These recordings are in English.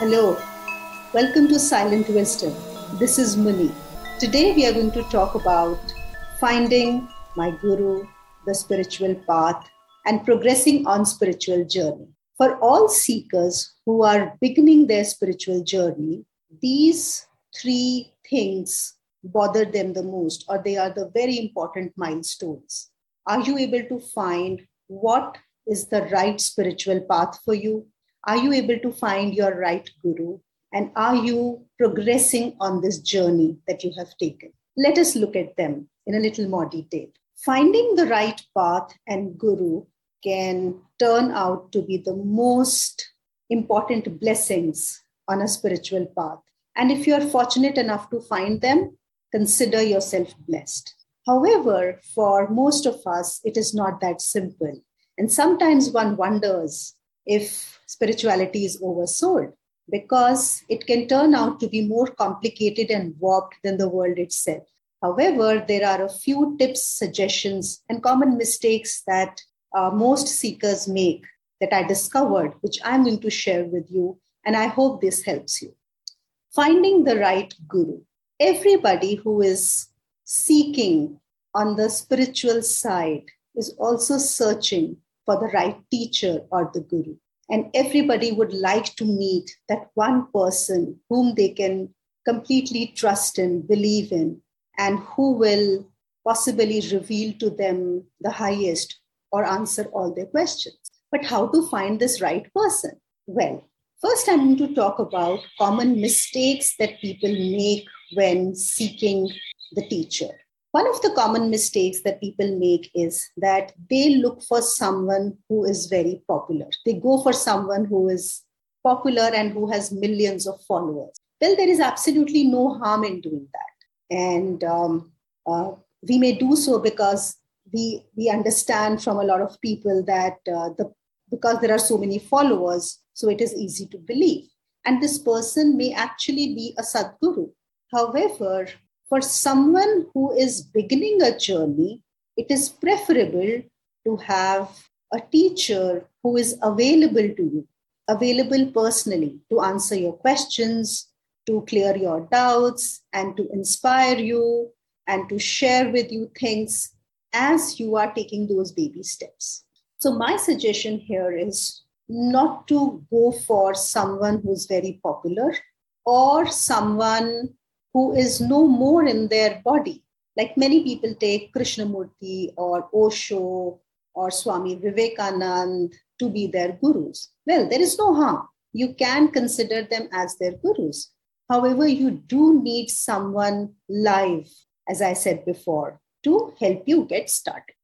Hello, welcome to Silent Wisdom. This is Muni. Today we are going to talk about finding my guru, the spiritual path, and progressing on spiritual journey. For all seekers who are beginning their spiritual journey, these three things bother them the most, or they are the very important milestones. Are you able to find what is the right spiritual path for you? Are you able to find your right guru? And are you progressing on this journey that you have taken? Let us look at them in a little more detail. Finding the right path and guru can turn out to be the most important blessings on a spiritual path. And if you're fortunate enough to find them, consider yourself blessed. However, for most of us, it is not that simple. And sometimes one wonders if spirituality is oversold because it can turn out to be more complicated and warped than the world itself. However, there are a few tips, suggestions, and common mistakes that uh, most seekers make that I discovered, which I'm going to share with you. And I hope this helps you. Finding the right guru. Everybody who is seeking on the spiritual side is also searching for the right teacher or the guru. And everybody would like to meet that one person whom they can completely trust in, believe in, and who will possibly reveal to them the highest or answer all their questions. But how to find this right person? Well, first I'm going to talk about common mistakes that people make when seeking the teacher. One of the common mistakes that people make is that they look for someone who is very popular. They go for someone who is popular and who has millions of followers. Well, there is absolutely no harm in doing that. And um, uh, we may do so because we, we understand from a lot of people that uh, the, because there are so many followers, so it is easy to believe. And this person may actually be a Sadguru. However, for someone who is beginning a journey, it is preferable to have a teacher who is available to you, available personally to answer your questions, to clear your doubts, and to inspire you and to share with you things as you are taking those baby steps. So, my suggestion here is not to go for someone who's very popular or someone who is no more in their body. Like many people take Krishnamurti or Osho or Swami Vivekanand to be their gurus. Well, there is no harm. You can consider them as their gurus. However, you do need someone live, as I said before, to help you get started.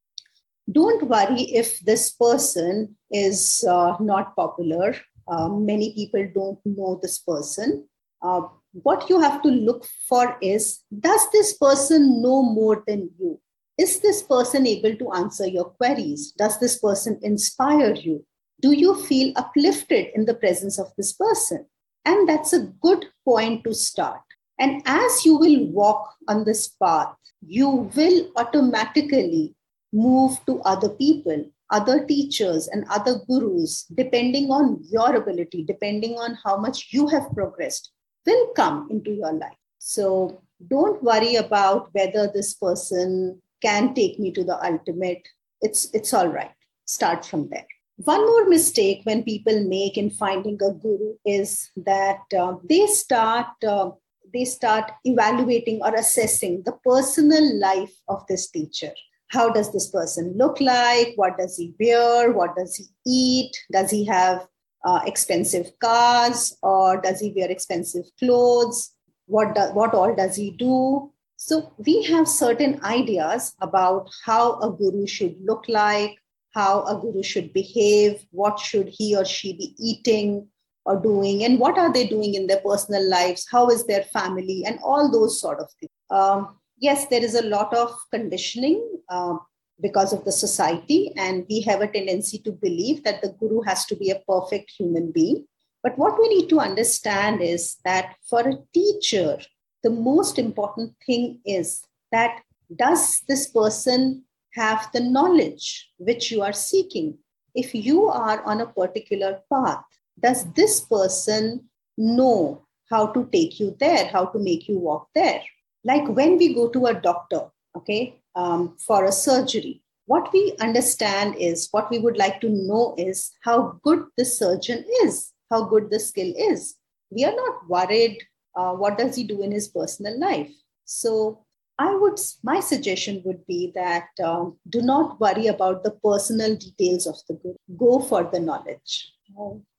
Don't worry if this person is uh, not popular. Uh, many people don't know this person. Uh, what you have to look for is does this person know more than you? Is this person able to answer your queries? Does this person inspire you? Do you feel uplifted in the presence of this person? And that's a good point to start. And as you will walk on this path, you will automatically move to other people, other teachers, and other gurus, depending on your ability, depending on how much you have progressed will come into your life. So don't worry about whether this person can take me to the ultimate. It's, it's all right. Start from there. One more mistake when people make in finding a guru is that uh, they start uh, they start evaluating or assessing the personal life of this teacher. How does this person look like? What does he wear? What does he eat? Does he have uh, expensive cars or does he wear expensive clothes? What do, what all does he do? So we have certain ideas about how a guru should look like how a guru should behave what should he or she be eating or doing and what are they doing in their personal lives how is their family and all those sort of things. Um, yes there is a lot of conditioning uh, because of the society. And we have a tendency to believe that the guru has to be a perfect human being. But what we need to understand is that for a teacher, the most important thing is that does this person have the knowledge which you are seeking? If you are on a particular path, does this person know how to take you there, how to make you walk there. Like when we go to a doctor, okay, um, for a surgery, what we understand is what we would like to know is how good the surgeon is, how good the skill is. We are not worried uh, what does he do in his personal life. So I would, my suggestion would be that um, do not worry about the personal details of the guru. Go for the knowledge.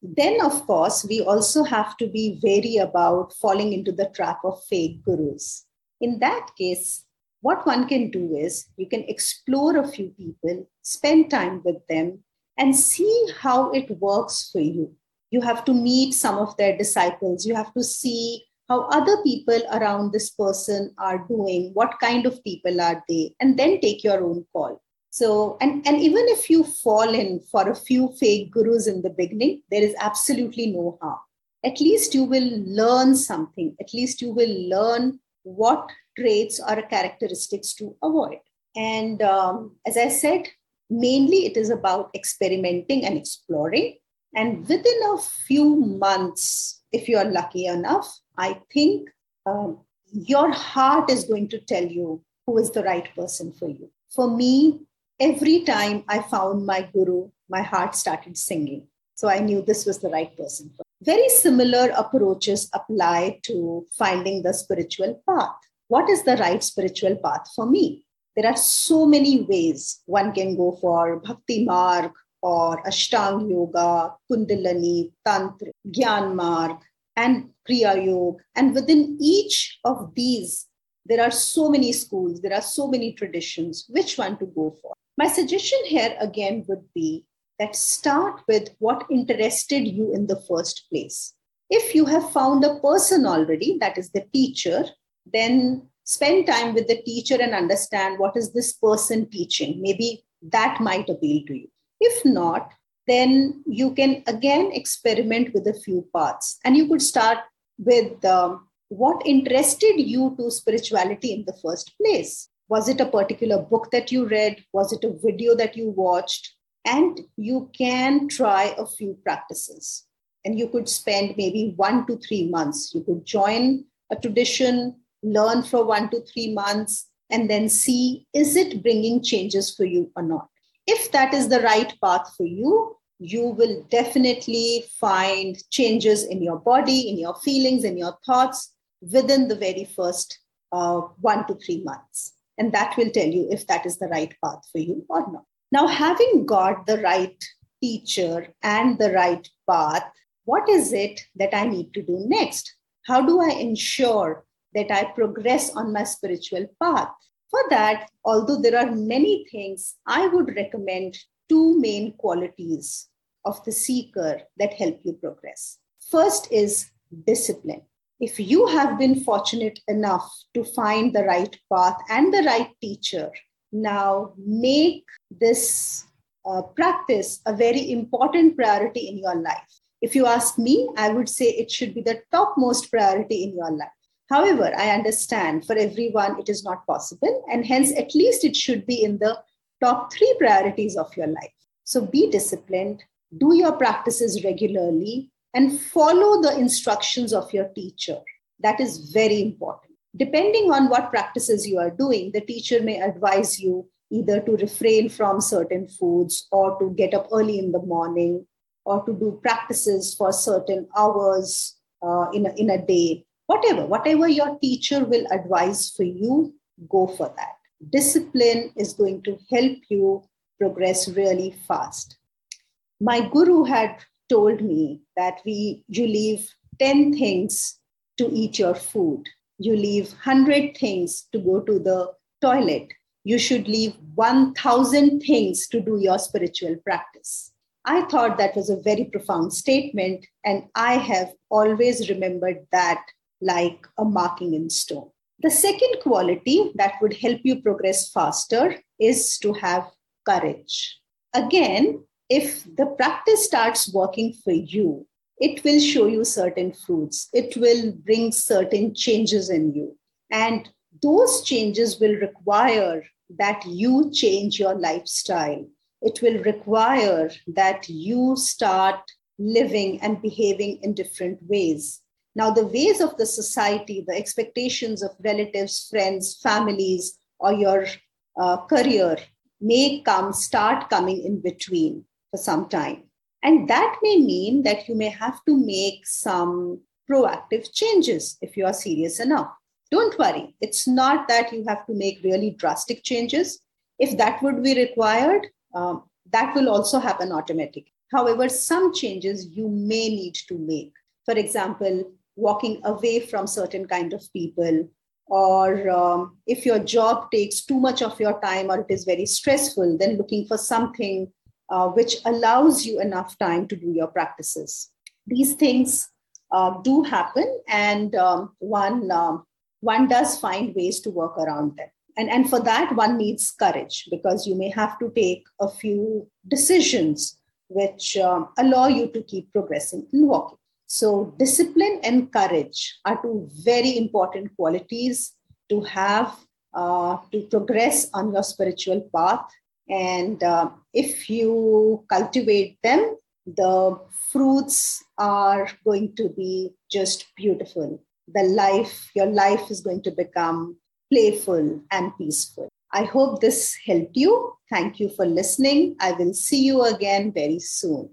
Then, of course, we also have to be wary about falling into the trap of fake gurus. In that case, what one can do is you can explore a few people, spend time with them, and see how it works for you. You have to meet some of their disciples. You have to see how other people around this person are doing, what kind of people are they, and then take your own call. So, and, and even if you fall in for a few fake gurus in the beginning, there is absolutely no harm. At least you will learn something. At least you will learn what traits or characteristics to avoid. And um, as I said, mainly it is about experimenting and exploring. And within a few months, if you are lucky enough, I think um, your heart is going to tell you who is the right person for you. For me, every time I found my guru, my heart started singing. So I knew this was the right person. Very similar approaches apply to finding the spiritual path. What is the right spiritual path for me? There are so many ways one can go for bhakti marg or ashtang yoga, kundalini, tantra, gyan marg, and Kriya Yoga. And within each of these, there are so many schools, there are so many traditions. Which one to go for? My suggestion here again would be that start with what interested you in the first place. If you have found a person already, that is the teacher, then spend time with the teacher and understand what is this person teaching. Maybe that might appeal to you. If not, then you can again experiment with a few paths. And you could start with um, what interested you to spirituality in the first place. Was it a particular book that you read? Was it a video that you watched? And you can try a few practices. And you could spend maybe one to three months. You could join a tradition, learn for one to three months, and then see is it bringing changes for you or not. If that is the right path for you, you will definitely find changes in your body, in your feelings, in your thoughts within the very first uh, one to three months. And that will tell you if that is the right path for you or not. Now, having got the right teacher and the right path, what is it that I need to do next? How do I ensure that I progress on my spiritual path? For that, although there are many things, I would recommend two main qualities of the seeker that help you progress. First is discipline. If you have been fortunate enough to find the right path and the right teacher, now make this uh, practice a very important priority in your life. If you ask me, I would say it should be the topmost priority in your life. However, I understand for everyone it is not possible, and hence, at least it should be in the top three priorities of your life. So be disciplined, do your practices regularly, and follow the instructions of your teacher. That is very important. Depending on what practices you are doing, the teacher may advise you either to refrain from certain foods or to get up early in the morning or to do practices for certain hours uh, in, a, in a day. Whatever, whatever your teacher will advise for you, go for that discipline is going to help you progress really fast. My guru had told me that we you leave 10 things to eat your food. You leave 100 things to go to the toilet. You should leave 1,000 things to do your spiritual practice. I thought that was a very profound statement, and I have always remembered that like a marking in stone. The second quality that would help you progress faster is to have courage. Again, if the practice starts working for you, it will show you certain fruits. It will bring certain changes in you. And those changes will require that you change your lifestyle. It will require that you start living and behaving in different ways. Now, the ways of the society, the expectations of relatives, friends, families, or your uh, career may come, start coming in between for some time. And that may mean that you may have to make some proactive changes if you are serious enough. Don't worry, it's not that you have to make really drastic changes. If that would be required, um, that will also happen automatically. However, some changes you may need to make. For example, walking away from certain kind of people, or um, if your job takes too much of your time or it is very stressful, then looking for something uh, which allows you enough time to do your practices. These things uh, do happen, and um, one um, one does find ways to work around them. And, and for that, one needs courage because you may have to take a few decisions which um, allow you to keep progressing in walking. So, discipline and courage are two very important qualities to have uh, to progress on your spiritual path. And uh, if you cultivate them, the fruits are going to be just beautiful. The life, your life is going to become playful and peaceful. I hope this helped you. Thank you for listening. I will see you again very soon.